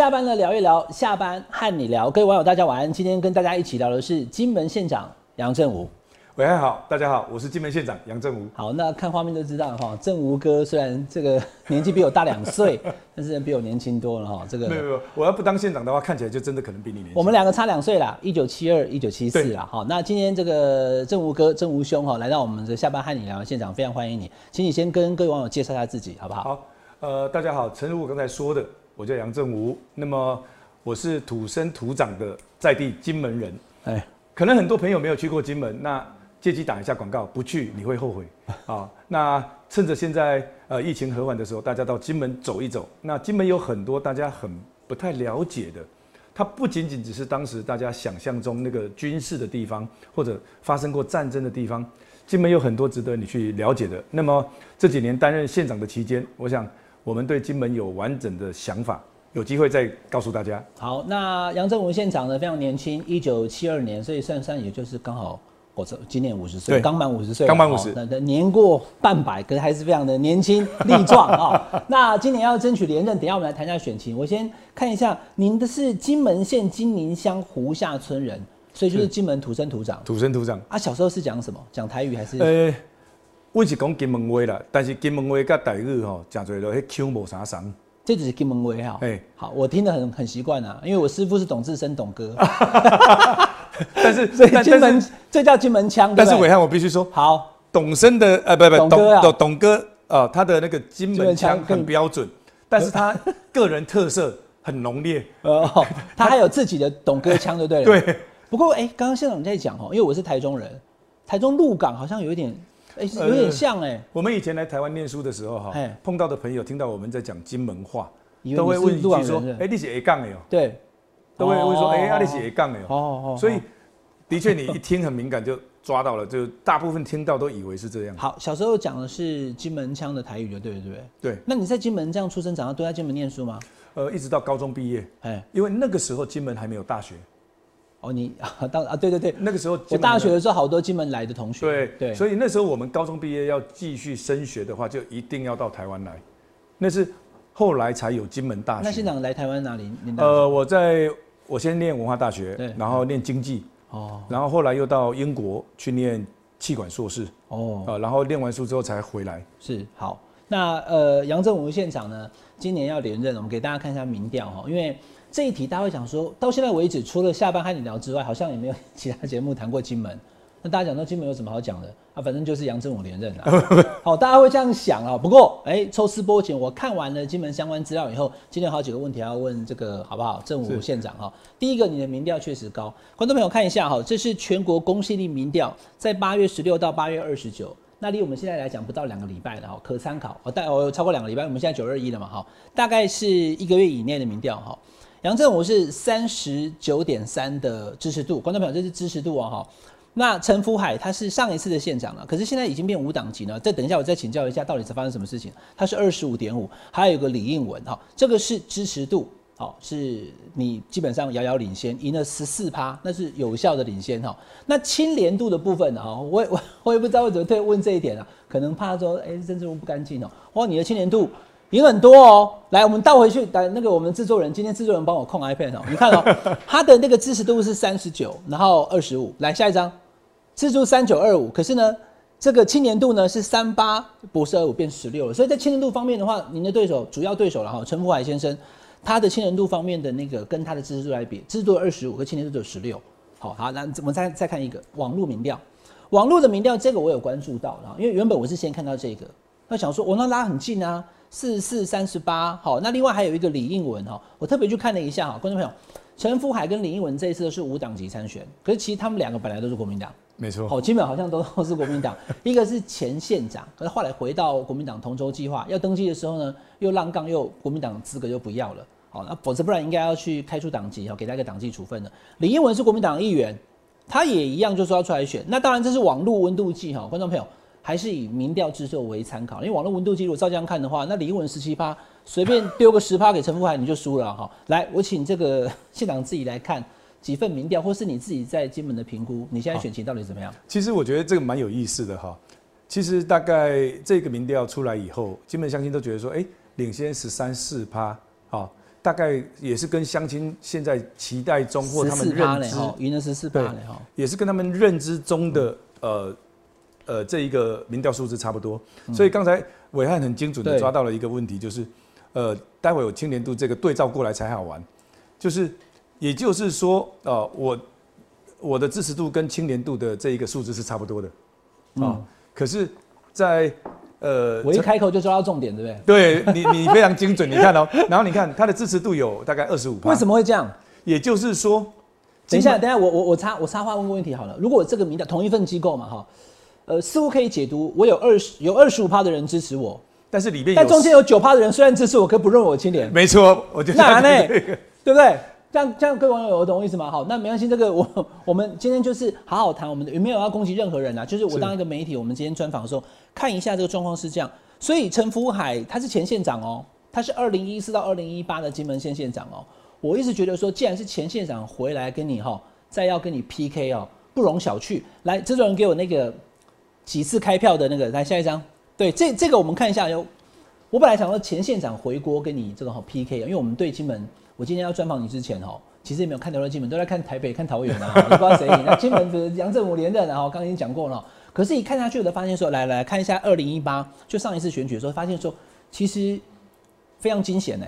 下班了聊一聊，下班和你聊。各位网友大家晚安。今天跟大家一起聊的是金门县长杨振武。喂，好，大家好，我是金门县长杨振武。好，那看画面就知道哈，振武哥虽然这个年纪比我大两岁，但是比我年轻多了哈。这个没有没有，我要不当县长的话，看起来就真的可能比你年轻。我们两个差两岁啦，一九七二，一九七四啦。好，那今天这个振武哥、振武兄哈，来到我们的下班和你聊，现场非常欢迎你，请你先跟各位网友介绍一下自己，好不好？好，呃，大家好，诚如我刚才说的，我叫杨正武，那么我是土生土长的在地金门人。哎，可能很多朋友没有去过金门，那。借机打一下广告，不去你会后悔 啊！那趁着现在呃疫情和缓的时候，大家到金门走一走。那金门有很多大家很不太了解的，它不仅仅只是当时大家想象中那个军事的地方，或者发生过战争的地方。金门有很多值得你去了解的。那么这几年担任县长的期间，我想我们对金门有完整的想法，有机会再告诉大家。好，那杨振武县长呢非常年轻，一九七二年，所以算算也就是刚好。我这今年五十岁，刚满五十岁，刚满五十，那年过半百，可是还是非常的年轻力壮啊。那今年要争取连任，等下我们来谈一下选情。我先看一下，您的是金门县金宁乡湖下村人，所以就是金门土生土长。土生土长啊，小时候是讲什么？讲台语还是？呃，我是讲金门话啦，但是金门话跟台语吼，讲出来都迄腔无啥相。这只是金门话哈。哎，好，我听得很很习惯啊，因为我师傅是董志生董哥。但是，所以金门这叫金门腔。但是伟汉，我必须说，好，董生的呃，不不，董董董哥啊，他的那个金门腔很标准，但是他 个人特色很浓烈。哦，他还有自己的董哥腔，对不对？对。不过，哎，刚刚县长在讲哦，因为我是台中人，台中鹿港好像有一点，哎，有点像哎。我们以前来台湾念书的时候哈，碰到的朋友听到我们在讲金门话，都会问一句说：“哎，你是 A 杠的哦？”对。都会会说，哎，阿里是 A 杠的哦，所以的确你一听很敏感就抓到了，就大部分听到都以为是这样。好，小时候讲的是金门腔的台语的，对不对？对。那你在金门这样出生长大，都在金门念书吗？呃，一直到高中毕业。哎，因为那个时候金门还没有大学。哦，你 当啊，对对对，那个时候我大学的时候好多金门来的同学。对对。所以那时候我们高中毕业要继续升学的话，就一定要到台湾来。那是后来才有金门大学。那县长来台湾哪里？呃，我在。我先念文化大学，然后念经济，哦，然后后来又到英国去念气管硕士，哦，啊，然后念完书之后才回来。是好，那呃，杨振武县长呢，今年要连任，我们给大家看一下民调哈，因为这一题大家会想说，到现在为止，除了下班和你聊之外，好像也没有其他节目谈过金门。那大家讲到金门有什么好讲的？啊，反正就是杨振武连任了。好，大家会这样想啊。不过，哎，抽丝剥茧，我看完了金门相关资料以后，今天有好几个问题要问这个，好不好？振武县长哈。第一个，你的民调确实高，观众朋友看一下哈，这是全国公信力民调，在八月十六到八月二十九，那离我们现在来讲不到两个礼拜了哈，可参考。哦，大哦超过两个礼拜，我们现在九二一了嘛哈，大概是一个月以内的民调哈。杨振武是三十九点三的支持度，观众朋友这是支持度啊哈。那陈福海他是上一次的县长了，可是现在已经变五党籍了。再等一下，我再请教一下，到底是发生什么事情？他是二十五点五，还有一个李应文哈，这个是支持度，好，是你基本上遥遥领先，赢了十四趴，那是有效的领先哈。那清廉度的部分呢？哈，我我 我也不知道为什么特问这一点啊，可能怕说，哎，政治不干净哦。哇，你的清廉度赢很多哦。来，我们倒回去，来那个我们制作人，今天制作人帮我控 iPad 哦，你看哦，他的那个支持度是三十九，然后二十五。来下一张。支出三九二五，可是呢，这个青年度呢是三八不是二五变十六了，所以在青年度方面的话，您的对手主要对手了哈，陈福海先生，他的青年度方面的那个跟他的支持度来比，支持度二十五和青年度只有十六。好好，那我们再再看一个网络民调，网络的民调这个我有关注到，然后因为原本我是先看到这个，那想说我那拉很近啊，四四三十八，好，那另外还有一个李应文哈，我特别去看了一下哈，观众朋友，陈福海跟李应文这一次都是无党籍参选，可是其实他们两个本来都是国民党。没错，好，基本好像都都是国民党。一个是前县长，可是后来回到国民党同舟计划，要登记的时候呢，又浪杠，又国民党资格又不要了。好，那否则不然应该要去开除党籍，哈，给他一个党纪处分的。李英文是国民党议员，他也一样就说要出来选。那当然这是网络温度计，哈，观众朋友还是以民调制作为参考，因为网络温度计如果照这样看的话，那李英文十七趴，随便丢个十趴给陈福海你就输了，哈。来，我请这个县长自己来看。几份民调，或是你自己在金门的评估，你现在选情到底怎么样？其实我觉得这个蛮有意思的哈。其实大概这个民调出来以后，金门乡亲都觉得说，哎，领先十三四趴，好，大概也是跟乡亲现在期待中或他们认知，赢了十四趴哈，也是跟他们认知中的呃呃这一个民调数字差不多。所以刚才伟汉很精准的抓到了一个问题，就是呃，待会有青年度这个对照过来才好玩，就是也就是说，呃，我我的支持度跟青年度的这一个数字是差不多的啊，可是，在呃，我一开口就抓到重点，对不对？对你，你非常精准。你看哦，然后你看他的支持度有大概二十五。为什么会这样？也就是说，等一下，等一下，我我我插我插话问个问题好了。如果这个民调同一份机构嘛，哈，呃，似乎可以解读，我有二十有二十五趴的人支持我，但是里面但中间有九趴的人虽然支持我，可不认为我青年。没错，我就那呢，对不对？这样这样，各位网友有懂我意思吗？好，那没关系，这个我我们今天就是好好谈，我们的有没有要攻击任何人啊？就是我当一个媒体，我们今天专访的时候，看一下这个状况是这样。所以陈福海他是前县长哦，他是二零一四到二零一八的金门县县长哦。我一直觉得说，既然是前县长回来跟你哈，再要跟你 PK 哦，不容小觑。来，这种人给我那个几次开票的那个，来下一张。对，这这个我们看一下哟。我本来想说前县长回国跟你这个好 PK 因为我们对金门。我今天要专访你之前哦，其实也没有看台湾金门，都在看台北、看桃园啊，不知道谁赢。那金门是杨振武连任，然后刚刚已经讲过了。可是，一看下去，我就发现说，来来看一下二零一八，就上一次选举的时候，发现说，其实非常惊险呢。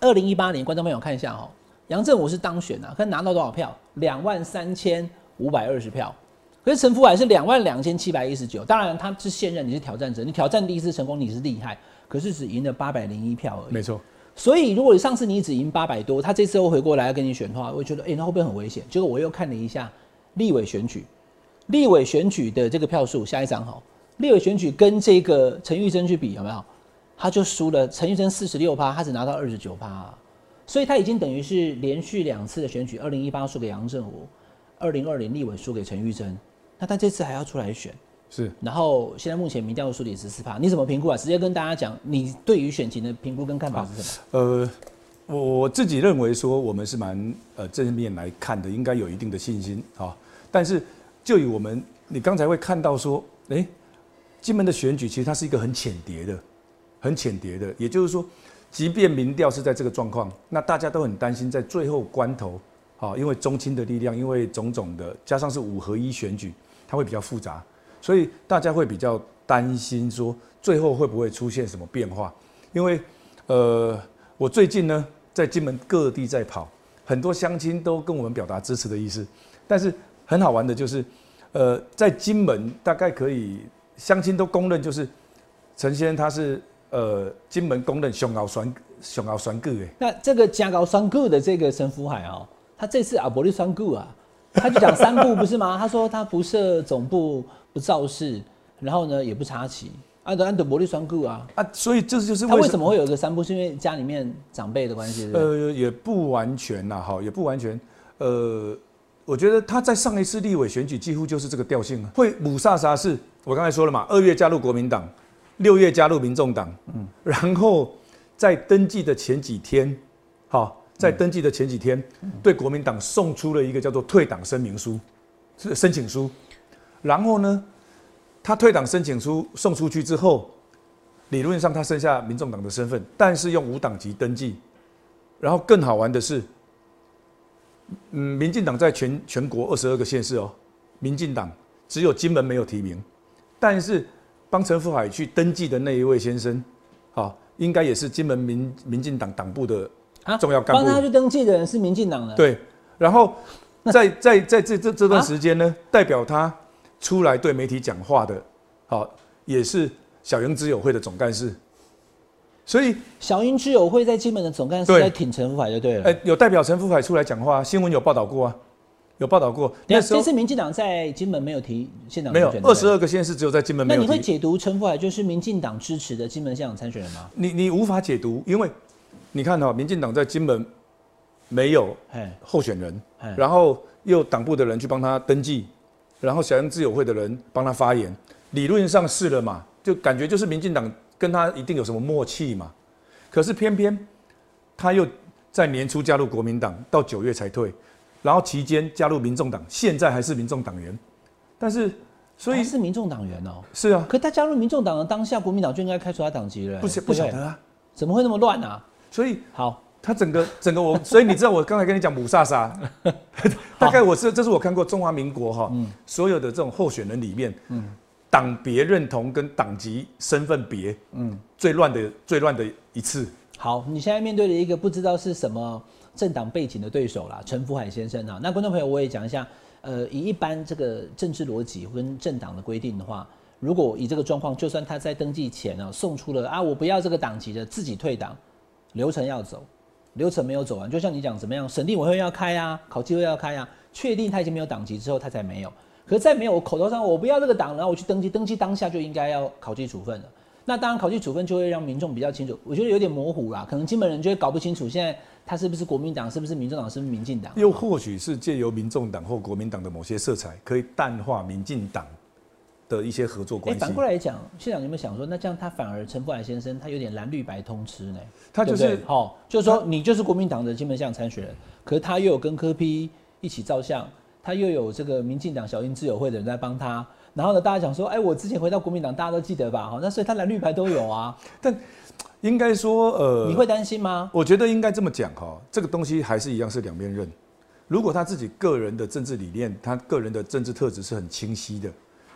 二零一八年，观众朋友看一下哈，杨振武是当选啊，可拿到多少票？两万三千五百二十票。可是陈福海是两万两千七百一十九。当然，他是现任，你是挑战者，你挑战第一次成功，你是厉害。可是只赢了八百零一票而已。没错。所以，如果你上次你只赢八百多，他这次又回过来要跟你选的话，我觉得，哎，那会不会很危险？结果我又看了一下立委选举，立委选举的这个票数，下一张哈，立委选举跟这个陈玉珍去比，有没有？他就输了，陈玉珍四十六趴，他只拿到二十九趴，所以他已经等于是连续两次的选举，二零一八输给杨振武，二零二零立委输给陈玉珍，那他这次还要出来选。是，然后现在目前民调的数也十四趴，你怎么评估啊？直接跟大家讲，你对于选情的评估跟看法是什么？呃，我我自己认为说，我们是蛮呃正面来看的，应该有一定的信心啊。但是就以我们，你刚才会看到说，哎，金门的选举其实它是一个很浅碟的，很浅碟的。也就是说，即便民调是在这个状况，那大家都很担心在最后关头，啊，因为中青的力量，因为种种的，加上是五合一选举，它会比较复杂。所以大家会比较担心，说最后会不会出现什么变化？因为，呃，我最近呢在金门各地在跑，很多乡亲都跟我们表达支持的意思。但是很好玩的就是，呃，在金门大概可以乡亲都公认，就是陈先生他是呃金门公认熊高双熊高双个哎。那这个加高双个的这个陈福海哦，他这次阿伯利双个啊，他就讲三步不是吗？他说他不设总部。不造势，然后呢也不插旗，安德安德伯利双固啊啊，所以这就是他为什么会有个三步，是因为家里面长辈的关系。呃，也不完全呐，哈，也不完全。呃，我觉得他在上一次立委选举几乎就是这个调性啊。会母萨萨是我刚才说了嘛，二月加入国民党，六月加入民众党，嗯，然后在登记的前几天，好，在登记的前几天，对国民党送出了一个叫做退党声明书，是申请书。然后呢，他退党申请书送出去之后，理论上他剩下民众党的身份，但是用无党籍登记。然后更好玩的是，嗯，民进党在全全国二十二个县市哦，民进党只有金门没有提名，但是帮陈福海去登记的那一位先生，啊，应该也是金门民民进党党部的重要干部。帮他去登记的人是民进党的。对，然后在在在这这这段时间呢，代表他。出来对媒体讲话的，好，也是小英之友会的总干事，所以小英之友会在金门的总干事在挺陈福海就对了。哎，有代表陈福海出来讲话，新闻有报道过啊，有报道过。那这次民进党在金门没有提县长，没有二十二个县市只有在金门。那你会解读陈福海就是民进党支持的金门县长参选人吗？你你无法解读，因为你看哈，民进党在金门没有候选人，然后又党部的人去帮他登记。然后小英自由会的人帮他发言，理论上是了嘛，就感觉就是民进党跟他一定有什么默契嘛。可是偏偏他又在年初加入国民党，到九月才退，然后期间加入民众党，现在还是民众党员。但是所以是民众党员哦。是啊。可他加入民众党的当下，国民党就应该开除他党籍了。不不晓得啊，怎么会那么乱啊？所以好。他整个整个我，所以你知道我刚才跟你讲母萨萨，大概我是这是我看过中华民国哈，所有的这种候选人里面，嗯，党别认同跟党籍身份别，嗯，最乱的最乱的一次。好，你现在面对了一个不知道是什么政党背景的对手啦，陈福海先生啊。那观众朋友，我也讲一下，呃，以一般这个政治逻辑跟政党的规定的话，如果以这个状况，就算他在登记前啊送出了啊，我不要这个党籍的，自己退党，流程要走。流程没有走完，就像你讲怎么样，审定委员会要开啊，考纪会要开啊，确定他已经没有党籍之后，他才没有。可是再没有，我口头上我不要这个党，然后我去登记，登记当下就应该要考纪处分了。那当然，考纪处分就会让民众比较清楚。我觉得有点模糊啦，可能金本人就会搞不清楚，现在他是不是国民党，是不是民众党，是不是民进党？又或许是借由民众党或国民党的某些色彩，可以淡化民进党。的一些合作关系。反过来讲，县长有没有想说，那这样他反而陈福海先生他有点蓝绿白通吃呢？他就是好，就是说你就是国民党的金门巷参选人，可是他又有跟柯批一起照相，他又有这个民进党小英自由会的人在帮他，然后呢，大家讲说，哎，我之前回到国民党，大家都记得吧？好，那所以他蓝绿牌都有啊。但应该说，呃，你会担心吗？我觉得应该这么讲哈，这个东西还是一样是两面刃。如果他自己个人的政治理念，他个人的政治特质是很清晰的。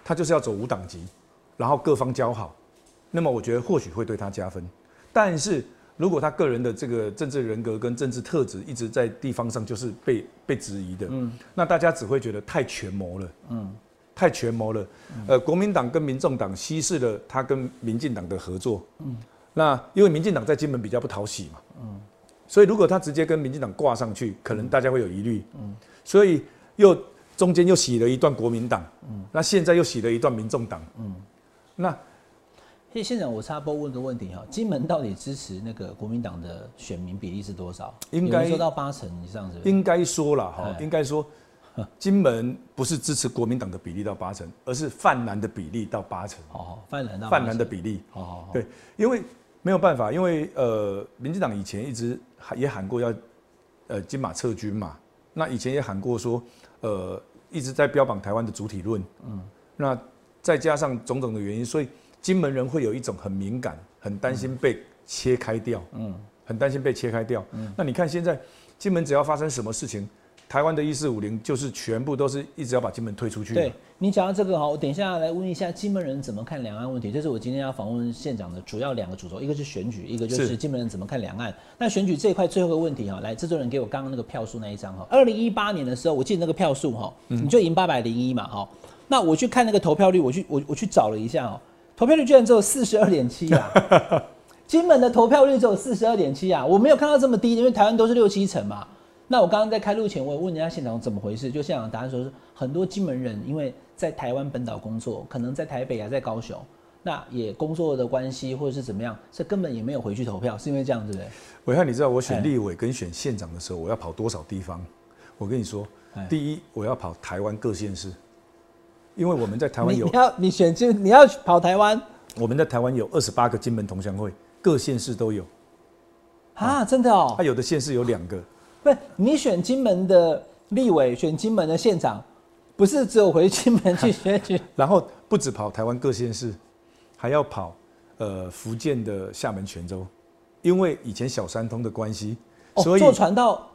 他就是要走无党籍，然后各方交好，那么我觉得或许会对他加分。但是如果他个人的这个政治人格跟政治特质一直在地方上就是被被质疑的，嗯，那大家只会觉得太权谋了，嗯，太权谋了。呃，国民党跟民众党稀释了他跟民进党的合作，嗯，那因为民进党在金门比较不讨喜嘛，嗯，所以如果他直接跟民进党挂上去，可能大家会有疑虑，嗯，所以又。中间又洗了一段国民党，嗯，那现在又洗了一段民众党，嗯，那，谢现场我插播问个问题哈，金门到底支持那个国民党的选民比例是多少？应该说到八成以上是？应该说了哈，应该说，金门不是支持国民党的比例到八成，而是泛蓝的比例到八成。哦，泛蓝到泛蓝的比例。哦，对，因为没有办法，因为呃，民进党以前一直喊也喊过要，呃，金马撤军嘛，那以前也喊过说。呃，一直在标榜台湾的主体论，嗯，那再加上种种的原因，所以金门人会有一种很敏感、很担心被切开掉，嗯，很担心被切开掉。嗯，那你看现在金门只要发生什么事情。台湾的一四五零就是全部都是一直要把金门推出去。对你讲到这个哈，我等一下来问一下金门人怎么看两岸问题。这是我今天要访问县长的主要两个主轴，一个是选举，一个就是金门人怎么看两岸。那选举这一块最后一个问题哈，来制作人给我刚刚那个票数那一张哈。二零一八年的时候，我记得那个票数哈，你就赢八百零一嘛哈。那我去看那个投票率，我去我我去找了一下哦，投票率居然只有四十二点七啊！金门的投票率只有四十二点七啊，我没有看到这么低，因为台湾都是六七成嘛。那我刚刚在开录前，我也问人家现场怎么回事，就现场答案说是很多金门人因为在台湾本岛工作，可能在台北啊，在高雄，那也工作的关系或者是怎么样，这根本也没有回去投票，是因为这样子的。伟汉，你知道我选立委跟选县长的时候，我要跑多少地方？我跟你说，第一我要跑台湾各县市，因为我们在台湾有 你要你选金你要跑台湾，我们在台湾有二十八个金门同乡会，各县市都有啊，真的哦，它有的县市有两个。不，你选金门的立委，选金门的县长，不是只有回金门去选举，然后不止跑台湾各县市，还要跑呃福建的厦门、泉州，因为以前小三通的关系，所以坐船到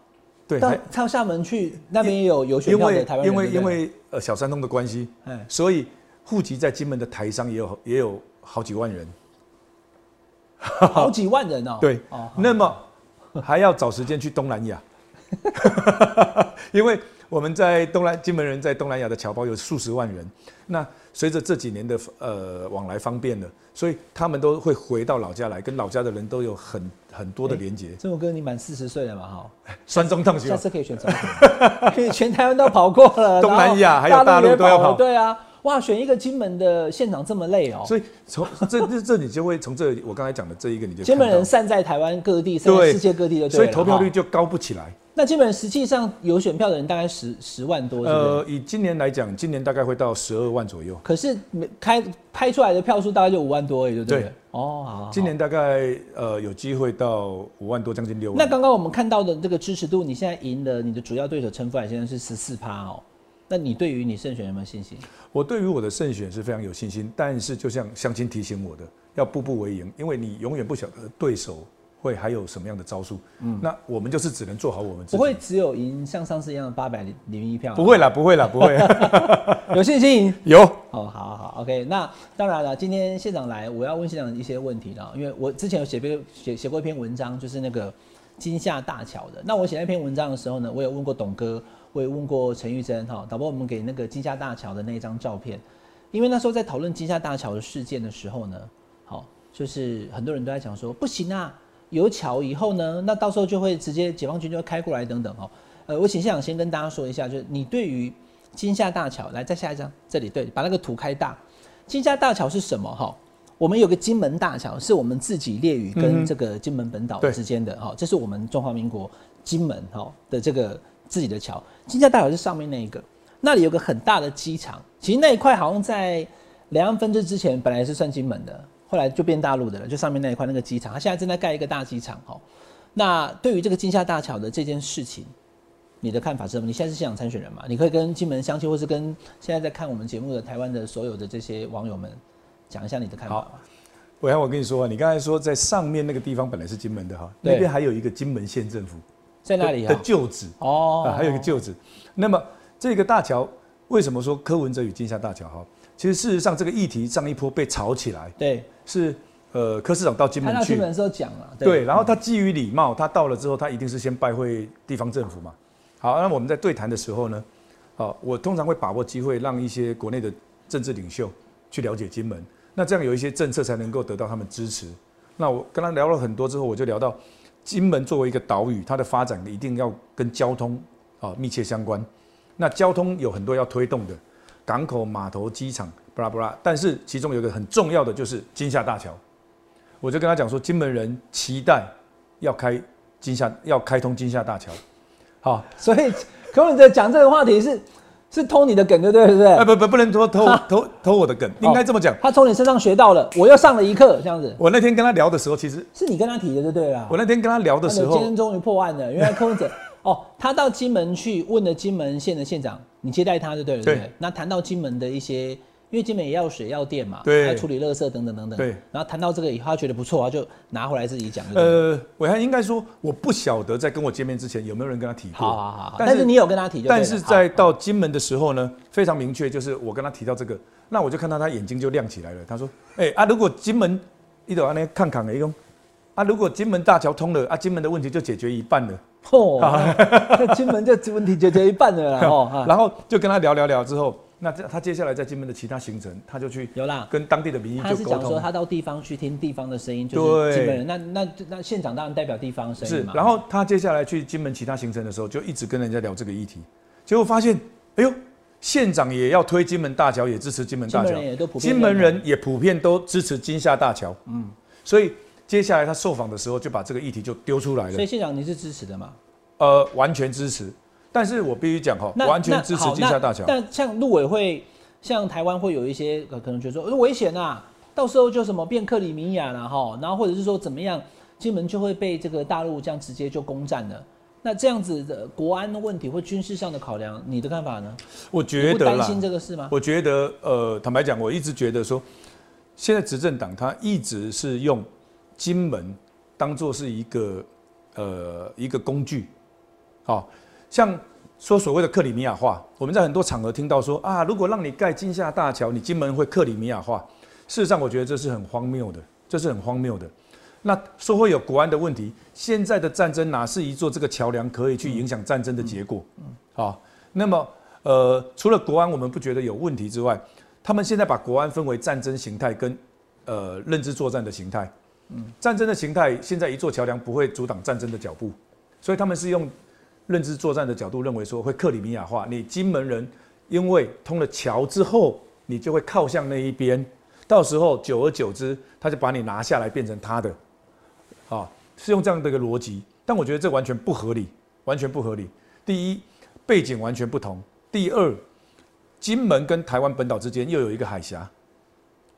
对到厦门去，那边也有有选票的台湾人，因为因为呃小三通的关系，哎，所以户籍在金门的台商也有也有好几万人，好几万人哦，对，哦。那么还要找时间去东南亚。因为我们在东南金门人在东南亚的侨胞有数十万人，那随着这几年的呃往来方便了，所以他们都会回到老家来，跟老家的人都有很很多的连接。郑武哥，你满四十岁了嘛？哈，酸中烫下次可以选总统，可以全台湾都跑过了，东南亚还有大陆都要跑。对啊，哇，选一个金门的县长这么累哦。所以从 这这这你就会从这我刚才讲的这一个你就金门人散在台湾各地，散在世界各地的，所以投票率就高不起来。那基本实际上有选票的人大概十十万多，呃，以今年来讲，今年大概会到十二万左右。可是开拍出来的票数大概就五万多，也就对。哦，好。今年大概呃有机会到五万多，将近六万。那刚刚我们看到的这个支持度，你现在赢了你的主要对手陈福海先生是十四趴哦。那你对于你胜选有没有信心？我对于我的胜选是非常有信心，但是就像相亲提醒我的，要步步为营，因为你永远不晓得对手。会还有什么样的招数？嗯，那我们就是只能做好我们自己。不会只有赢像上次一样的八百零一票？不会啦，不会啦，不会。有信心？有。哦，好好，OK。那当然了，今天县长来，我要问县长一些问题了，因为我之前有写篇写写过一篇文章，就是那个金厦大桥的。那我写那篇文章的时候呢，我有问过董哥，我也问过陈玉珍哈，导播我们给那个金厦大桥的那一张照片，因为那时候在讨论金厦大桥的事件的时候呢，好，就是很多人都在讲说不行啊。有桥以后呢，那到时候就会直接解放军就会开过来等等哦。呃，我请现场先跟大家说一下，就是你对于金厦大桥，来再下一张，这里对，把那个图开大。金厦大桥是什么哈？我们有个金门大桥，是我们自己列屿跟这个金门本岛之间的哈，这是我们中华民国金门哈的这个自己的桥。金厦大桥是上面那一个，那里有个很大的机场，其实那一块好像在两岸分治之前本来是算金门的。后来就变大陆的了，就上面那一块那个机场，它现在正在盖一个大机场哦。那对于这个金厦大桥的这件事情，你的看法是什么？你现在是现场参选人嘛？你可以跟金门乡亲，或是跟现在在看我们节目的台湾的所有的这些网友们讲一下你的看法。好，伟阳，我跟你说啊，你刚才说在上面那个地方本来是金门的哈，那边还有一个金门县政府在那里的旧址哦，还有一个旧址。那么这个大桥为什么说柯文哲与金厦大桥哈？其实事实上这个议题上一波被炒起来，对。是，呃，柯市长到金门去，他到金门时候讲了，对，然后他基于礼貌，他到了之后，他一定是先拜会地方政府嘛。好，那我们在对谈的时候呢，好，我通常会把握机会，让一些国内的政治领袖去了解金门，那这样有一些政策才能够得到他们支持。那我跟他聊了很多之后，我就聊到金门作为一个岛屿，它的发展一定要跟交通啊密切相关。那交通有很多要推动的，港口、码头、机场。布拉布拉，但是其中有一个很重要的就是金厦大桥，我就跟他讲说，金门人期待要开金厦，要开通金厦大桥。好，所以 柯文哲讲这个话题是是偷你的梗，对不对？对不对？哎，不不，不能说偷偷偷我的梗，应该这么讲。他从你身上学到了，我又上了一课，这样子。我那天跟他聊的时候，其实是你跟他提的，就对了。我那天跟他聊的时候，今天终于破案了，原来柯文哲 哦，他到金门去问了金门县的县长，你接待他就对了，对不对？那谈到金门的一些。因为金门也要水要电嘛，对，要处理垃圾等等等等。对，然后谈到这个以后，他觉得不错，他就拿回来自己讲。呃，伟汉应该说，我不晓得在跟我见面之前有没有人跟他提过。好好好，但是你有跟他提。但是在到金门的时候呢，非常明确，就是我跟他提到这个，那我就看到他眼睛就亮起来了。他说：“哎啊，如果金门一走安那看看的一种，啊，如果金门大桥通了，啊，金门的问题就解决一半了。嚯，金门这问题解决一半了 哦。然后就跟他聊聊聊之后。那这他接下来在金门的其他行程，他就去有啦，跟当地的民意就沟通。他是讲说他到地方去听地方的声音，就是金门人。那那那县长当然代表地方声音嘛。是，然后他接下来去金门其他行程的时候，就一直跟人家聊这个议题，结果发现，哎呦，县长也要推金门大桥，也支持金门大桥，金门人也普遍都支持金厦大桥。嗯，所以接下来他受访的时候，就把这个议题就丢出来了。所以县长你是支持的吗？呃，完全支持。但是我必须讲哈，完全支持金厦大桥。但像陆委会，像台湾会有一些可能觉得说危险啊，到时候就什么变克里米亚了哈，然后或者是说怎么样，金门就会被这个大陆这样直接就攻占了。那这样子的国安的问题或军事上的考量，你的看法呢？我觉得担心这个事吗？我觉得呃，坦白讲，我一直觉得说，现在执政党他一直是用金门当做是一个呃一个工具，好。像说所谓的克里米亚化，我们在很多场合听到说啊，如果让你盖金厦大桥，你金门会克里米亚化。事实上，我觉得这是很荒谬的，这是很荒谬的。那说会有国安的问题，现在的战争哪是一座这个桥梁可以去影响战争的结果？嗯，好。那么，呃，除了国安我们不觉得有问题之外，他们现在把国安分为战争形态跟呃认知作战的形态。嗯，战争的形态现在一座桥梁不会阻挡战争的脚步，所以他们是用。认知作战的角度认为说会克里米亚化，你金门人因为通了桥之后，你就会靠向那一边，到时候久而久之，他就把你拿下来变成他的，啊，是用这样的一个逻辑，但我觉得这完全不合理，完全不合理。第一，背景完全不同；第二，金门跟台湾本岛之间又有一个海峡，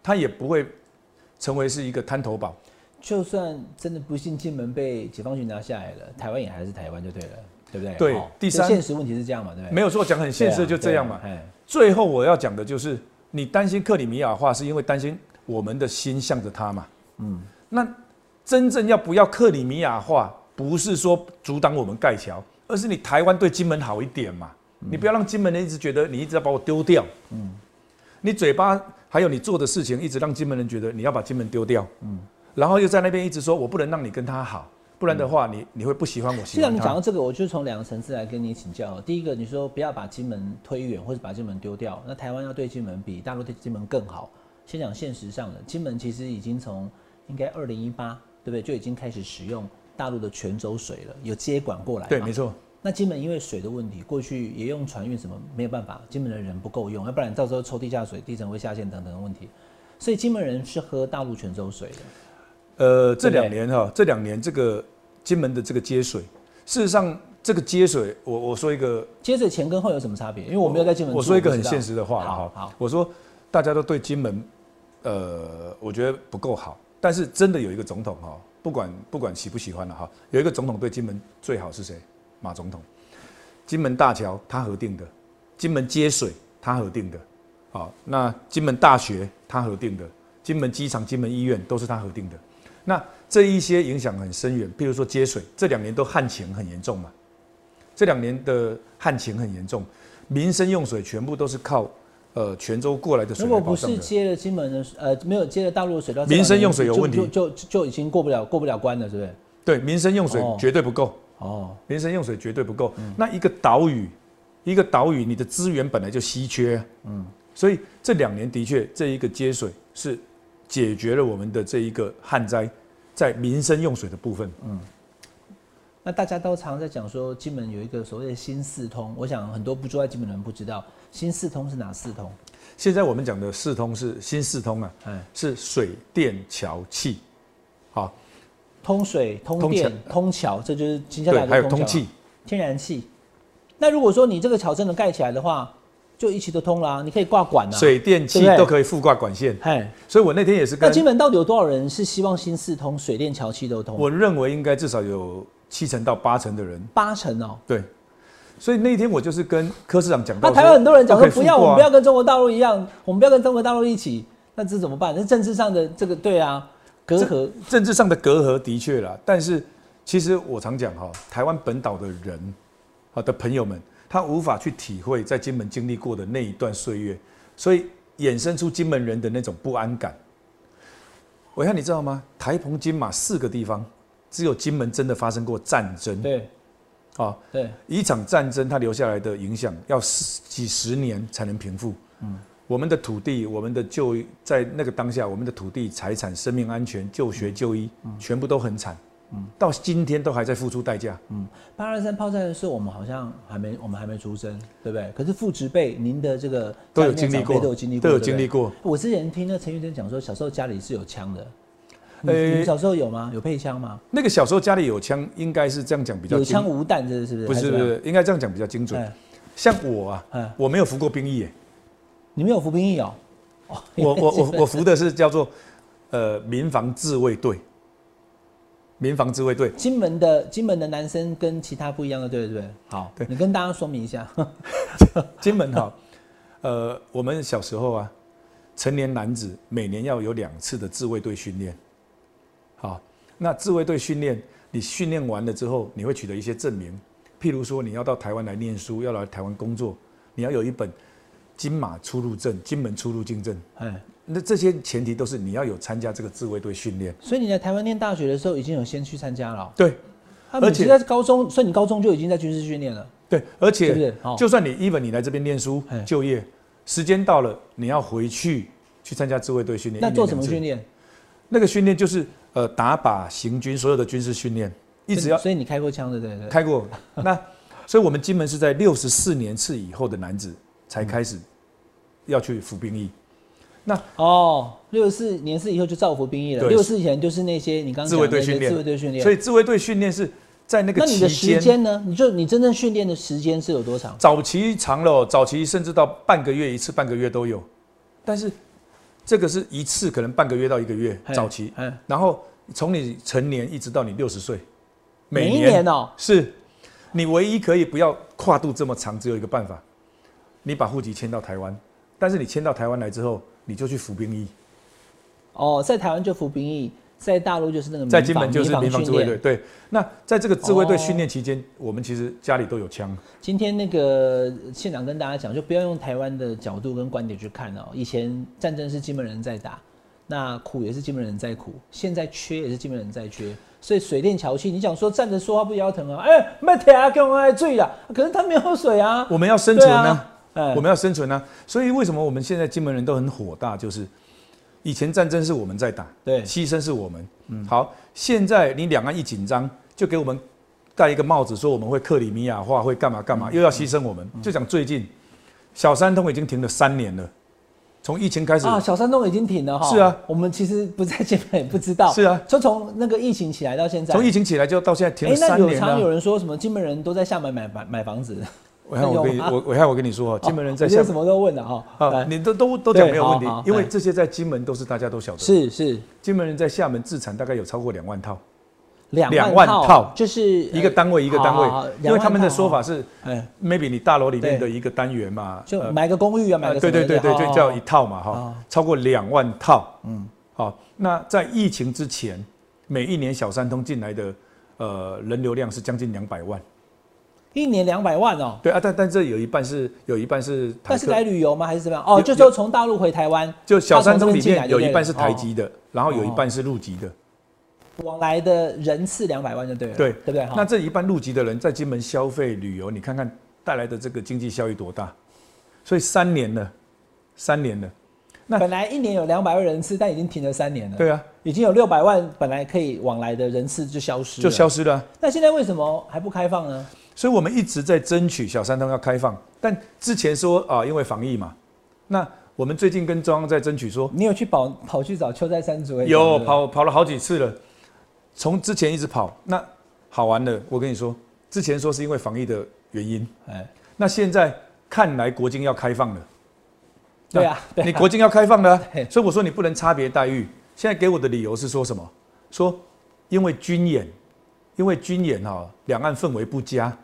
它也不会成为是一个滩头堡。就算真的不幸金门被解放军拿下来了，台湾也还是台湾就对了。对不对？对，第三现实问题是这样嘛？对不对？没有说讲很现实就这样嘛。最后我要讲的就是，你担心克里米亚化，是因为担心我们的心向着他嘛？嗯，那真正要不要克里米亚化，不是说阻挡我们盖桥，而是你台湾对金门好一点嘛。你不要让金门人一直觉得你一直要把我丢掉。嗯，你嘴巴还有你做的事情，一直让金门人觉得你要把金门丢掉。嗯，然后又在那边一直说我不能让你跟他好。不然的话，你你会不喜欢我。既然你讲到这个，我就从两个层次来跟你请教。第一个，你说不要把金门推远，或者把金门丢掉。那台湾要对金门比大陆对金门更好。先讲现实上的，金门其实已经从应该二零一八，对不对？就已经开始使用大陆的泉州水了，有接管过来。对，没错。那金门因为水的问题，过去也用船运什么没有办法，金门的人不够用，要不然到时候抽地下水，地层会下陷等等的问题。所以金门人是喝大陆泉州水的。呃，这两年哈，这两年这个。金门的这个接水，事实上，这个接水，我我说一个接水前跟后有什么差别？因为我没有在金门。我说一个很现实的话哈，好，我说大家都对金门，呃，我觉得不够好。但是真的有一个总统哈，不管不管喜不喜欢了哈，有一个总统对金门最好是谁？马总统。金门大桥他核定的，金门接水他核定的，好，那金门大学他核定的，金门机场、金门医院都是他核定的。那这一些影响很深远，比如说接水，这两年都旱情很严重嘛，这两年的旱情很严重，民生用水全部都是靠呃泉州过来的水。如果不是接了金门的呃没有接了大陆的水，民生用水有问题，就就就已经过不了过不了关了，是不是？对，民生用水绝对不够哦，民生用水绝对不够。那一个岛屿，一个岛屿，你的资源本来就稀缺，嗯，所以这两年的确这一个接水是。解决了我们的这一个旱灾，在民生用水的部分。嗯，那大家都常在讲说，金门有一个所谓的新四通，我想很多不住在金门的人不知道，新四通是哪四通？现在我们讲的四通是新四通啊，嗯是水电桥气，好，通水、通电、通桥，这就是接下来的还有通气、天然气。那如果说你这个桥真的盖起来的话，就一起都通啦，你可以挂管啊，水电气都可以附挂管线。嘿，所以我那天也是。那金门到底有多少人是希望新四通、水电桥气都通？我认为应该至少有七成到八成的人。八成哦。对。所以那天我就是跟柯市长讲到，那台湾很多人讲说不要，我们不要跟中国大陆一样，我们不要跟中国大陆一起，那这怎么办？那政治上的这个对啊，隔阂。政治上的隔阂的确啦，但是其实我常讲哈，台湾本岛的人，好的朋友们。他无法去体会在金门经历过的那一段岁月，所以衍生出金门人的那种不安感。我看你知道吗？台澎金马四个地方，只有金门真的发生过战争。对，啊，对，一场战争它留下来的影响要十几十年才能平复。嗯，我们的土地，我们的就在那个当下，我们的土地、财产、生命安全、就学、就医，全部都很惨。到今天都还在付出代价。嗯，八二三炮战的时候，我们好像还没，我们还没出生，对不对？可是父执辈，您的这个都有经历过，都有经历过，都有经历过。我之前听那陈玉珍讲说，小时候家里是有枪的。呃，小时候有吗？有配枪吗？那个小时候家里有枪，应该是这样讲比较有枪无弹，这是不是？不是不是，应该这样讲比较精准。像我啊，我没有服过兵役。你没有服兵役哦？我我我 我服的是叫做呃民防自卫队。民防自卫队，金门的金门的男生跟其他不一样的，对不对？好，对你跟大家说明一下，金门哈，呃，我们小时候啊，成年男子每年要有两次的自卫队训练。好，那自卫队训练，你训练完了之后，你会取得一些证明，譬如说你要到台湾来念书，要来台湾工作，你要有一本金马出入证、金门出入境证。哎。那这些前提都是你要有参加这个自卫队训练，所以你在台湾念大学的时候已经有先去参加了。对，而且在高中，所以你高中就已经在军事训练了。对，而且就算你 even 你来这边念书就业，时间到了你要回去去参加自卫队训练。那做什么训练？那个训练就是呃打靶行军，所有的军事训练一直要。所以你开过枪的对对？开过。那所以我们金门是在六十四年次以后的男子才开始要去服兵役。那哦，六十四年四以后就造福兵役了。六十四前就是那些你刚刚自卫队训练，自卫队训练。所以自卫队训练是在那个那你的时间呢？你就你真正训练的时间是有多长？早期长了，早期甚至到半个月一次，半个月都有。但是这个是一次可能半个月到一个月，早期。嗯然后从你成年一直到你六十岁，每一年哦，是你唯一可以不要跨度这么长，只有一个办法，你把户籍迁到台湾。但是你迁到台湾来之后。你就去服兵役，哦，在台湾就服兵役，在大陆就是那个在金门就是民防自卫队。对，那在这个自卫队训练期间，我们其实家里都有枪。今天那个县长跟大家讲，就不要用台湾的角度跟观点去看哦。以前战争是金门人在打，那苦也是金门人在苦，现在缺也是金门人在缺。所以水电桥气，你想说站着说话不腰疼啊？哎，麦铁啊，跟我爱醉了，可是他没有水啊。我们要生存呢，我们要生存呢。所以为什么我们现在金门人都很火大？就是以前战争是我们在打，对，牺牲是我们。嗯，好，现在你两岸一紧张，就给我们戴一个帽子，说我们会克里米亚化，会干嘛干嘛，又要牺牲我们。就讲最近小三通已经停了三年了。从疫情开始啊，小山东已经停了哈。是啊，我们其实不在金门，也不知道。是啊，就从那个疫情起来到现在，从疫情起来就到现在停了三年了。那有常有人说什么金门人都在厦门买买买房子？我看我跟你我我看我跟你说，金门人在厦门什么都问了哈。啊，你都都都讲没有问题，因为这些在金门都是大家都晓得。是是，金门人在厦门自产大概有超过两万套。两万套就是一个单位一个单位，因为他们的说法是，maybe 你大楼里面的一个单元嘛，就买个公寓啊，买个对对对对，就叫一套嘛哈，超过两万套，嗯，好，那在疫情之前，每一年小三通进来的呃人流量是将近两百万，一年两百万哦，对啊，但但这有一半是有一半是，但是来旅游吗？还是怎么样？哦，就说从大陆回台湾，就小三通里面有一半是台籍的，然后有一半是陆籍的。往来的人次两百万就对了，对对不对？那这一半入籍的人在金门消费旅游，你看看带来的这个经济效益多大？所以三年了，三年了。那本来一年有两百万人次，但已经停了三年了。对啊，已经有六百万本来可以往来的人次就消失，就消失了。那现在为什么还不开放呢？所以我们一直在争取小三通要开放，但之前说啊，因为防疫嘛。那我们最近跟中央在争取说，你有去跑跑去找邱在山主任？有跑跑了好几次了。从之前一直跑，那好玩的，我跟你说，之前说是因为防疫的原因，哎，那现在看来国境要开放了，对啊，你国境要开放了，所以我说你不能差别待遇。现在给我的理由是说什么？说因为军演，因为军演哈，两岸氛围不佳，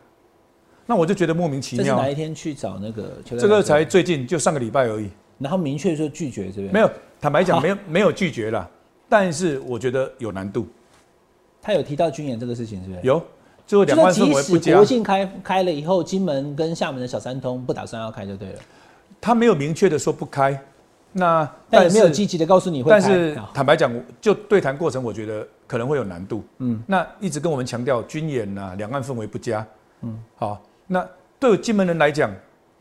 那我就觉得莫名其妙。这是哪一天去找那个？这个才最近，就上个礼拜而已。然后明确说拒绝，这边没有，坦白讲没有没有拒绝了，但是我觉得有难度。他有提到军演这个事情，是不是？有，最后两岸氛围不佳。国庆开开了以后，金门跟厦门的小三通不打算要开就对了。他没有明确的说不开，那但也没有积极的告诉你会开。但是坦白讲，就对谈过程，我觉得可能会有难度。嗯，那一直跟我们强调军演呐，两岸氛围不佳。嗯，好，那对金门人来讲，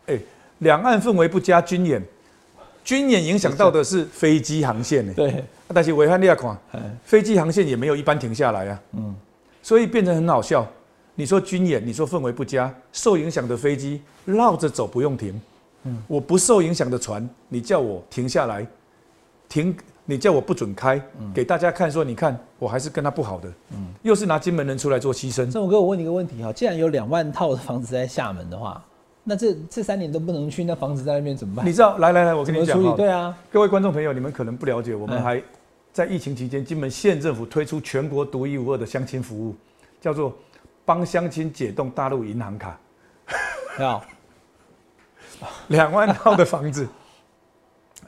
哎，两岸氛围不佳，军演，军演影响到的是飞机航线呢。对。但是维汉利亚款，飞机航线也没有一般停下来啊，嗯，所以变成很好笑。你说军演，你说氛围不佳，受影响的飞机绕着走不用停，嗯，我不受影响的船，你叫我停下来，停，你叫我不准开，给大家看说，你看我还是跟他不好的，嗯，又是拿金门人出来做牺牲。郑我哥，我问你一个问题哈，既然有两万套的房子在厦门的话，那这这三年都不能去，那房子在那边怎么办？你知道？来来来，我跟你讲对啊，各位观众朋友，你们可能不了解，我们还。在疫情期间，金门县政府推出全国独一无二的相亲服务，叫做帮相亲解冻大陆银行卡。好 两万套的房子，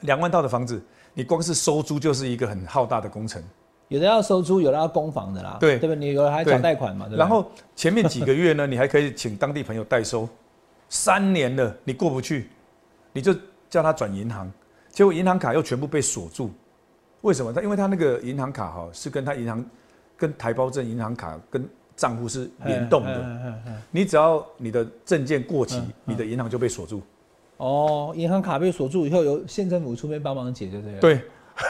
两万套的房子，你光是收租就是一个很浩大的工程。有的要收租，有的要供房的啦。对，对不？你有的还找贷款嘛？然后前面几个月呢，你还可以请当地朋友代收。三年了，你过不去，你就叫他转银行，结果银行卡又全部被锁住。为什么？他因为他那个银行卡哈是跟他银行、跟台胞证银行卡跟账户是联动的。你只要你的证件过期，你的银行就被锁住。哦，银行卡被锁住以后，由县政府出面帮忙解，对不对？对。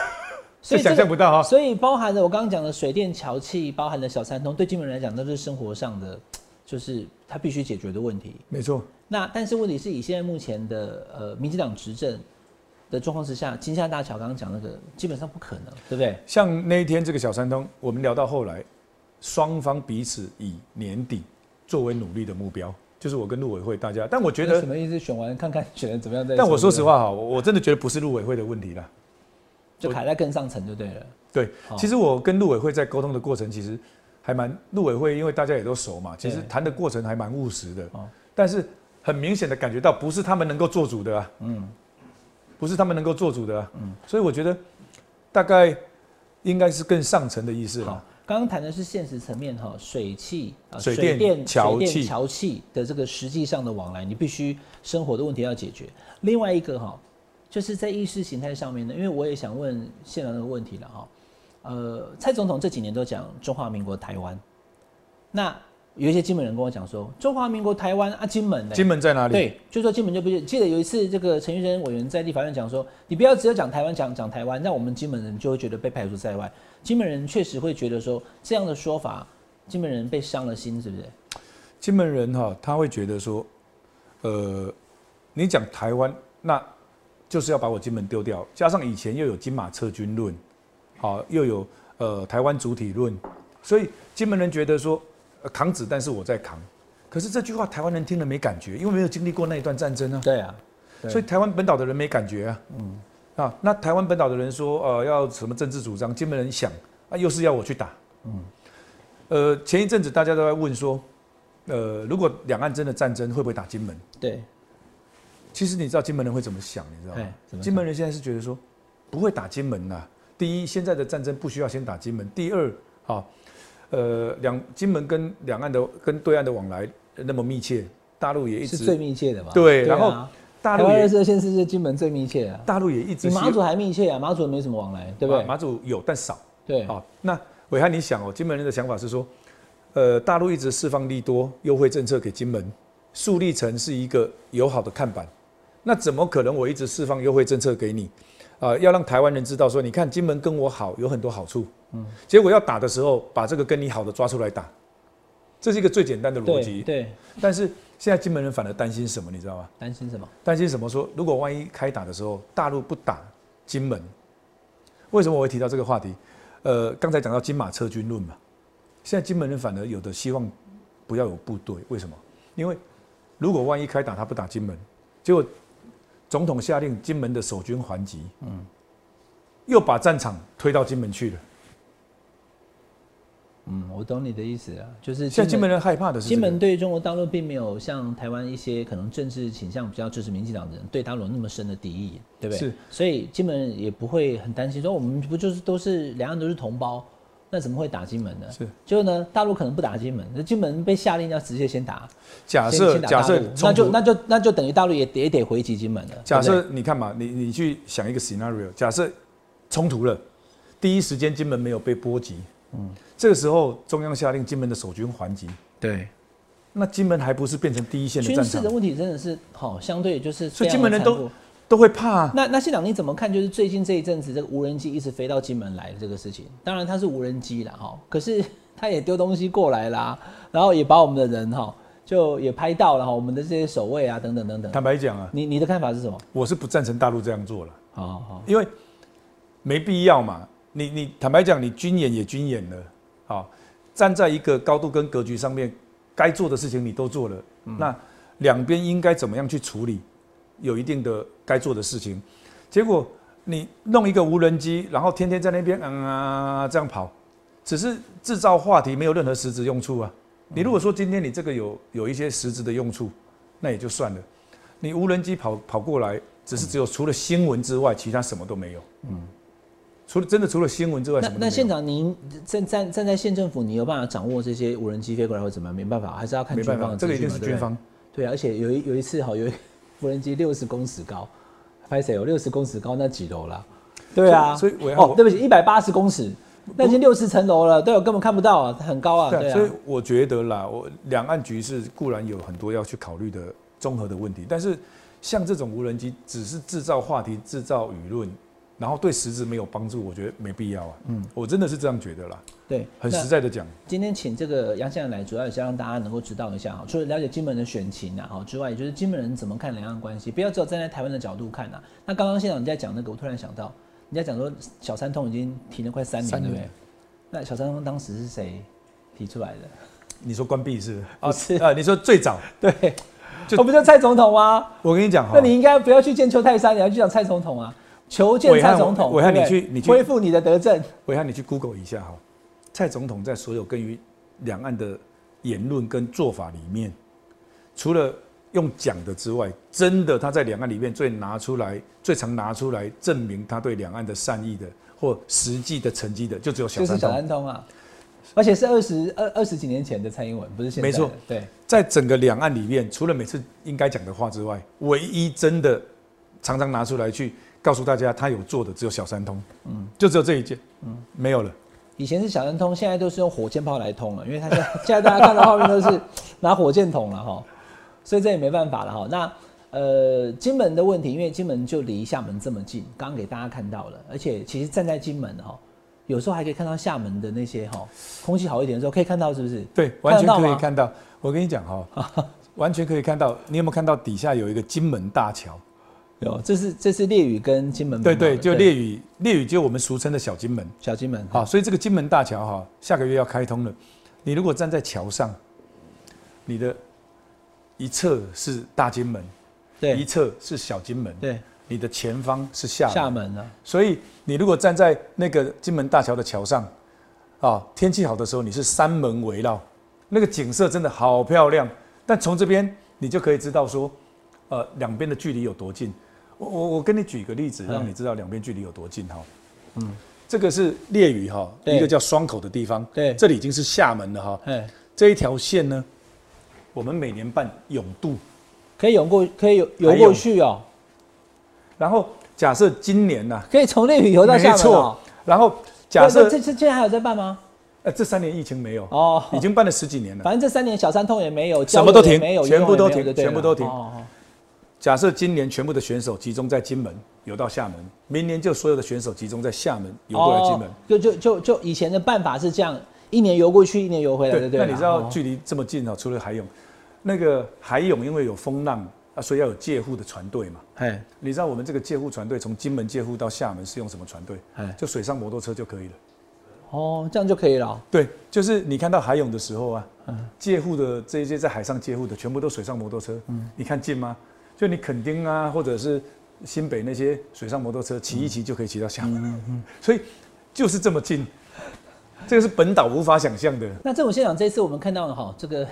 所以想象不到哈。所以包含了我刚刚讲的水电桥气，包含了小三通，对金门人来讲都是生活上的，就是他必须解决的问题。没错。那但是问题是以现在目前的呃民进党执政。的状况之下，金厦大桥刚刚讲那个基本上不可能，对不对？像那一天这个小三通，我们聊到后来，双方彼此以年底作为努力的目标，就是我跟陆委会大家。但我觉得什么意思？选完看看选的怎么样？但我说实话哈，我真的觉得不是陆委会的问题了，就卡在更上层就对了。对，其实我跟陆委会在沟通的过程，其实还蛮陆委会，因为大家也都熟嘛，其实谈的过程还蛮务实的。但是很明显的感觉到，不是他们能够做主的啊。嗯。不是他们能够做主的，嗯，所以我觉得大概应该是更上层的意思了。刚刚谈的是现实层面哈，水气啊，水电、桥气、桥气的这个实际上的往来，你必须生活的问题要解决。另外一个哈，就是在意识形态上面呢，因为我也想问现场那个问题了哈。呃，蔡总统这几年都讲中华民国台湾，那。有一些金门人跟我讲说，中华民国台湾啊，金门，金门在哪里？对，就说金门就不记得有一次，这个陈玉生委员在立法院讲说，你不要只有讲台湾，讲讲台湾，那我们金门人就会觉得被排除在外。金门人确实会觉得说，这样的说法，金门人被伤了心，是不是？金门人哈，他会觉得说，呃，你讲台湾，那就是要把我金门丢掉，加上以前又有金马撤军论，好，又有呃台湾主体论，所以金门人觉得说。扛子弹是我在扛，可是这句话台湾人听了没感觉，因为没有经历过那一段战争啊。对啊，所以台湾本岛的人没感觉啊。嗯，啊，那台湾本岛的人说，呃，要什么政治主张？金门人想，啊，又是要我去打。嗯，呃，前一阵子大家都在问说，呃，如果两岸真的战争，会不会打金门？对。其实你知道金门人会怎么想？你知道吗？金门人现在是觉得说，不会打金门呐。第一，现在的战争不需要先打金门。第二，啊。呃，两金门跟两岸的跟对岸的往来那么密切，大陆也一直是最密切的嘛。对，然后大陆二十二现在是金门最密切啊。大陆也一直比马祖还密切啊，马祖没什么往来，对不对？马祖有，但少。对，好，那伟汉，你想哦，金门人的想法是说，呃，大陆一直释放利多优惠政策给金门，树立成是一个友好的看板，那怎么可能我一直释放优惠政策给你？啊，要让台湾人知道说，你看金门跟我好，有很多好处。嗯，结果要打的时候，把这个跟你好的抓出来打，这是一个最简单的逻辑。对。但是现在金门人反而担心什么，你知道吗？担心什么？担心什么？说如果万一开打的时候，大陆不打金门，为什么我会提到这个话题？呃，刚才讲到金马车军论嘛，现在金门人反而有的希望不要有部队，为什么？因为如果万一开打，他不打金门，结果总统下令金门的守军还击，嗯，又把战场推到金门去了。嗯，我懂你的意思啊，就是现在金门人害怕的是，金门对中国大陆并没有像台湾一些可能政治倾向比较支持民进党的人对大陆那么深的敌意，对不对？是，所以金门人也不会很担心，说我们不就是都是两岸都是同胞，那怎么会打金门呢？是，就呢，大陆可能不打金门，那金门被下令要直接先打，假设假设那就那就那就等于大陆也也得回击金门了。假设你看嘛，你你去想一个 scenario，假设冲突了，第一时间金门没有被波及。嗯，这个时候中央下令金门的守军还击，对，那金门还不是变成第一线的战场？军事的问题真的是好，相对就是，所以金门人都都会怕。那那县长你怎么看？就是最近这一阵子，这个无人机一直飞到金门来的这个事情，当然它是无人机了哈，可是 它也丢东西过来啦，然后也把我们的人哈就也拍到了哈，我们的这些守卫啊等等等等。坦白讲啊，你你的看法是什么？我是不赞成大陆这样做了，好好，因为没必要嘛。你你坦白讲，你军演也军演了，好，站在一个高度跟格局上面，该做的事情你都做了，那两边应该怎么样去处理？有一定的该做的事情，结果你弄一个无人机，然后天天在那边嗯啊这样跑，只是制造话题，没有任何实质用处啊。你如果说今天你这个有有一些实质的用处，那也就算了。你无人机跑跑过来，只是只有除了新闻之外，其他什么都没有。嗯。除了真的除了新闻之外，那那县长您站站站在县政府，你有办法掌握这些无人机飞过来或怎么样？没办法，还是要看军方的这个一定是军方。对啊，而且有一有一次哈，有无人机六十公尺高，拍谁有六十公尺高那几楼了？对啊，所以我哦，对不起，一百八十公尺，那已经六十层楼了，对我根本看不到啊，很高啊。对啊，所以我觉得啦，我两岸局势固然有很多要去考虑的综合的问题，但是像这种无人机只是制造话题、制造舆论。然后对实质没有帮助，我觉得没必要啊。嗯，我真的是这样觉得啦。对，很实在的讲。今天请这个杨先生来，主要也是让大家能够知道一下哈，除了了解金门的选情啊，哈之外，也就是金门人怎么看两岸关系，不要只有站在台湾的角度看呐。那刚刚县长你在讲那个，我突然想到，你在讲说小三通已经停了快三年，对不对？那小三通当时是谁提出来的？你说关闭是？哦，是啊，你说最早 对，我不就蔡总统吗？我跟你讲，那你应该不要去见邱泰山，你要去讲蔡总统啊。求见蔡总统，我汉，你去，你去恢复你的德政。我汉，你去 Google 一下哈，蔡总统在所有关于两岸的言论跟做法里面，除了用讲的之外，真的他在两岸里面最拿出来、最常拿出来证明他对两岸的善意的或实际的成绩的，就只有小三通。就是小三通啊，而且是二十二二十几年前的蔡英文，不是现在。没错，对，在整个两岸里面，除了每次应该讲的话之外，唯一真的常常拿出来去告诉大家他有做的，只有小三通。嗯，就只有这一件。嗯，没有了。以前是小三通，现在都是用火箭炮来通了，因为他现在现在大家看到画面都是拿火箭筒了哈。所以这也没办法了哈。那呃，金门的问题，因为金门就离厦门这么近，刚刚给大家看到了，而且其实站在金门哈，有时候还可以看到厦门的那些哈，空气好一点的时候可以看到，是不是？对，完全可以看到。我跟你讲哈，完全可以看到。你有没有看到底下有一个金门大桥？有，这是这是烈屿跟金门。对对，就烈屿，烈屿就我们俗称的小金门。小金门。好，所以这个金门大桥哈，下个月要开通了。你如果站在桥上，你的。一侧是大金门，对，一侧是小金门，对，你的前方是厦厦门啊。所以你如果站在那个金门大桥的桥上，啊，天气好的时候你是三门围绕，那个景色真的好漂亮。但从这边你就可以知道说，呃，两边的距离有多近。我我我跟你举个例子，让你知道两边距离有多近哈。嗯，这个是烈屿哈，一个叫双口的地方，对，这里已经是厦门了哈。哎，这一条线呢？我们每年办泳渡，可以游过，可以游游过去哦。然后假设今年呢，可以从烈屿游到厦门哦。然后假设这这现在还有在办吗？呃，这三年疫情没有哦，已经办了十几年了。反正这三年小三通也没有，什么都停，没有，全部都停，全部都停。假设今年全部的选手集中在金门游到厦门，明年就所有的选手集中在厦门游过来金门。就就就就以前的办法是这样，一年游过去，一年游回来，对对？那你知道距离这么近哦，除了海泳。那个海泳因为有风浪啊，所以要有借护的船队嘛。哎，你知道我们这个借护船队从金门借护到厦门是用什么船队？哎，就水上摩托车就可以了。哦，这样就可以了。对，就是你看到海泳的时候啊，借护的这一些在海上借护的，全部都水上摩托车。嗯，你看近吗？就你垦丁啊，或者是新北那些水上摩托车骑一骑就可以骑到厦门。嗯嗯。所以就是这么近，这个是本岛无法想象的。那这种现场，这次我们看到了哈，这个。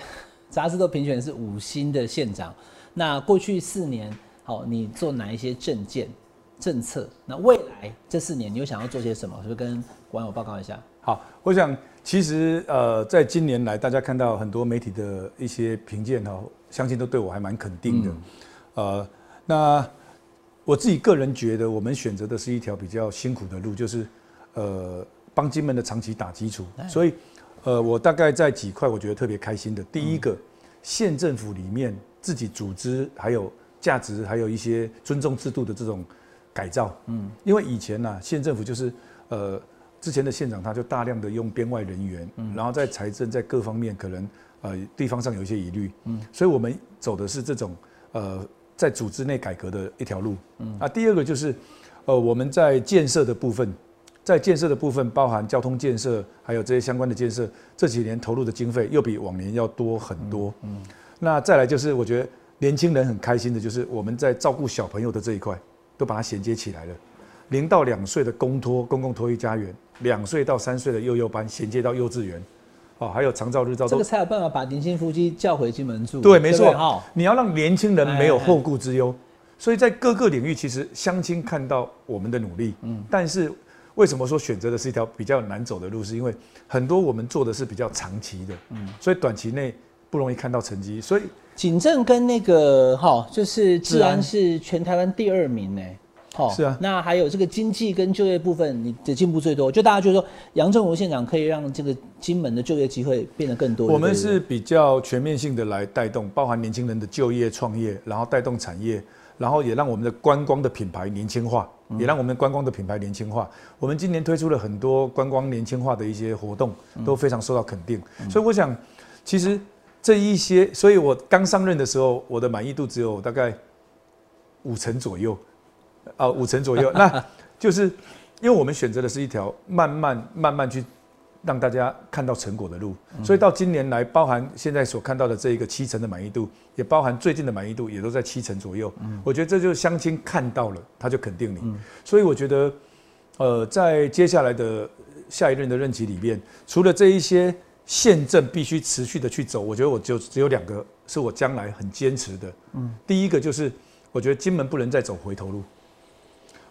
杂志都评选是五星的县长，那过去四年，好，你做哪一些政见、政策？那未来这四年，你又想要做些什么？是不是跟网友报告一下？好，我想其实呃，在今年来，大家看到很多媒体的一些评鉴哈，相信都对我还蛮肯定的。呃，那我自己个人觉得，我们选择的是一条比较辛苦的路，就是呃，帮金门的长期打基础，所以。呃，我大概在几块我觉得特别开心的。第一个，县政府里面自己组织，还有价值，还有一些尊重制度的这种改造。嗯，因为以前呢，县政府就是呃，之前的县长他就大量的用编外人员，嗯，然后在财政在各方面可能呃地方上有一些疑虑，嗯，所以我们走的是这种呃在组织内改革的一条路。嗯，啊，第二个就是呃我们在建设的部分。在建设的部分，包含交通建设，还有这些相关的建设，这几年投入的经费又比往年要多很多。嗯，那再来就是，我觉得年轻人很开心的，就是我们在照顾小朋友的这一块，都把它衔接起来了。零到两岁的公托公共托育家园，两岁到三岁的幼幼班衔接到幼稚园，哦，还有长照日照，这个才有办法把年轻夫妻叫回金门住。对，没错。你要让年轻人没有后顾之忧，所以在各个领域，其实相亲看到我们的努力。嗯，但是。为什么说选择的是一条比较难走的路？是因为很多我们做的是比较长期的，嗯，所以短期内不容易看到成绩。所以警政跟那个哈，就是治安是全台湾第二名呢，好，是啊。那还有这个经济跟就业部分，你的进步最多。就大家就说，杨振武县长可以让这个金门的就业机会变得更多。我们是比较全面性的来带动，包含年轻人的就业创业，然后带动产业。然后也让我们的观光的品牌年轻化，也让我们观光的品牌年轻化。我们今年推出了很多观光年轻化的一些活动，都非常受到肯定。所以我想，其实这一些，所以我刚上任的时候，我的满意度只有大概五成左右，啊，五成左右。那就是因为我们选择的是一条慢慢慢慢去。让大家看到成果的路，所以到今年来，包含现在所看到的这一个七成的满意度，也包含最近的满意度，也都在七成左右。我觉得这就是相亲看到了，他就肯定你。所以我觉得，呃，在接下来的下一任的任期里面，除了这一些宪政必须持续的去走，我觉得我就只有两个是我将来很坚持的。嗯，第一个就是我觉得金门不能再走回头路。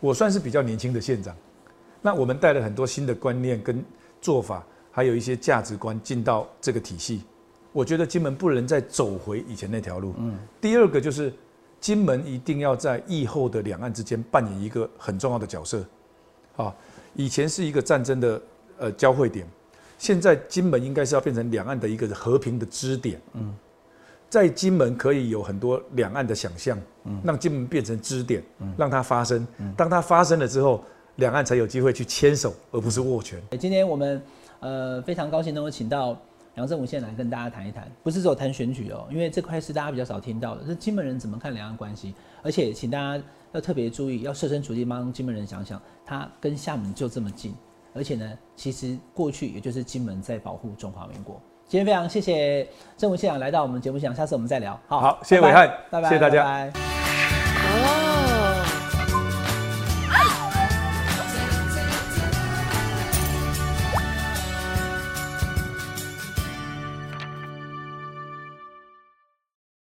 我算是比较年轻的县长，那我们带了很多新的观念跟做法，还有一些价值观进到这个体系。我觉得金门不能再走回以前那条路。嗯，第二个就是金门一定要在疫后的两岸之间扮演一个很重要的角色。啊，以前是一个战争的呃交汇点。现在金门应该是要变成两岸的一个和平的支点。嗯，在金门可以有很多两岸的想象，嗯，让金门变成支点，嗯，让它发生。当它发生了之后，两岸才有机会去牵手，而不是握拳。今天我们呃非常高兴能够请到杨振武先来跟大家谈一谈，不是只有谈选举哦，因为这块是大家比较少听到的，是金门人怎么看两岸关系，而且请大家要特别注意，要设身处地帮金门人想想，他跟厦门就这么近。而且呢，其实过去也就是金门在保护中华民国。今天非常谢谢郑文县长来到我们节目现场，下次我们再聊。好，好谢谢伟汉，拜拜，谢谢大家。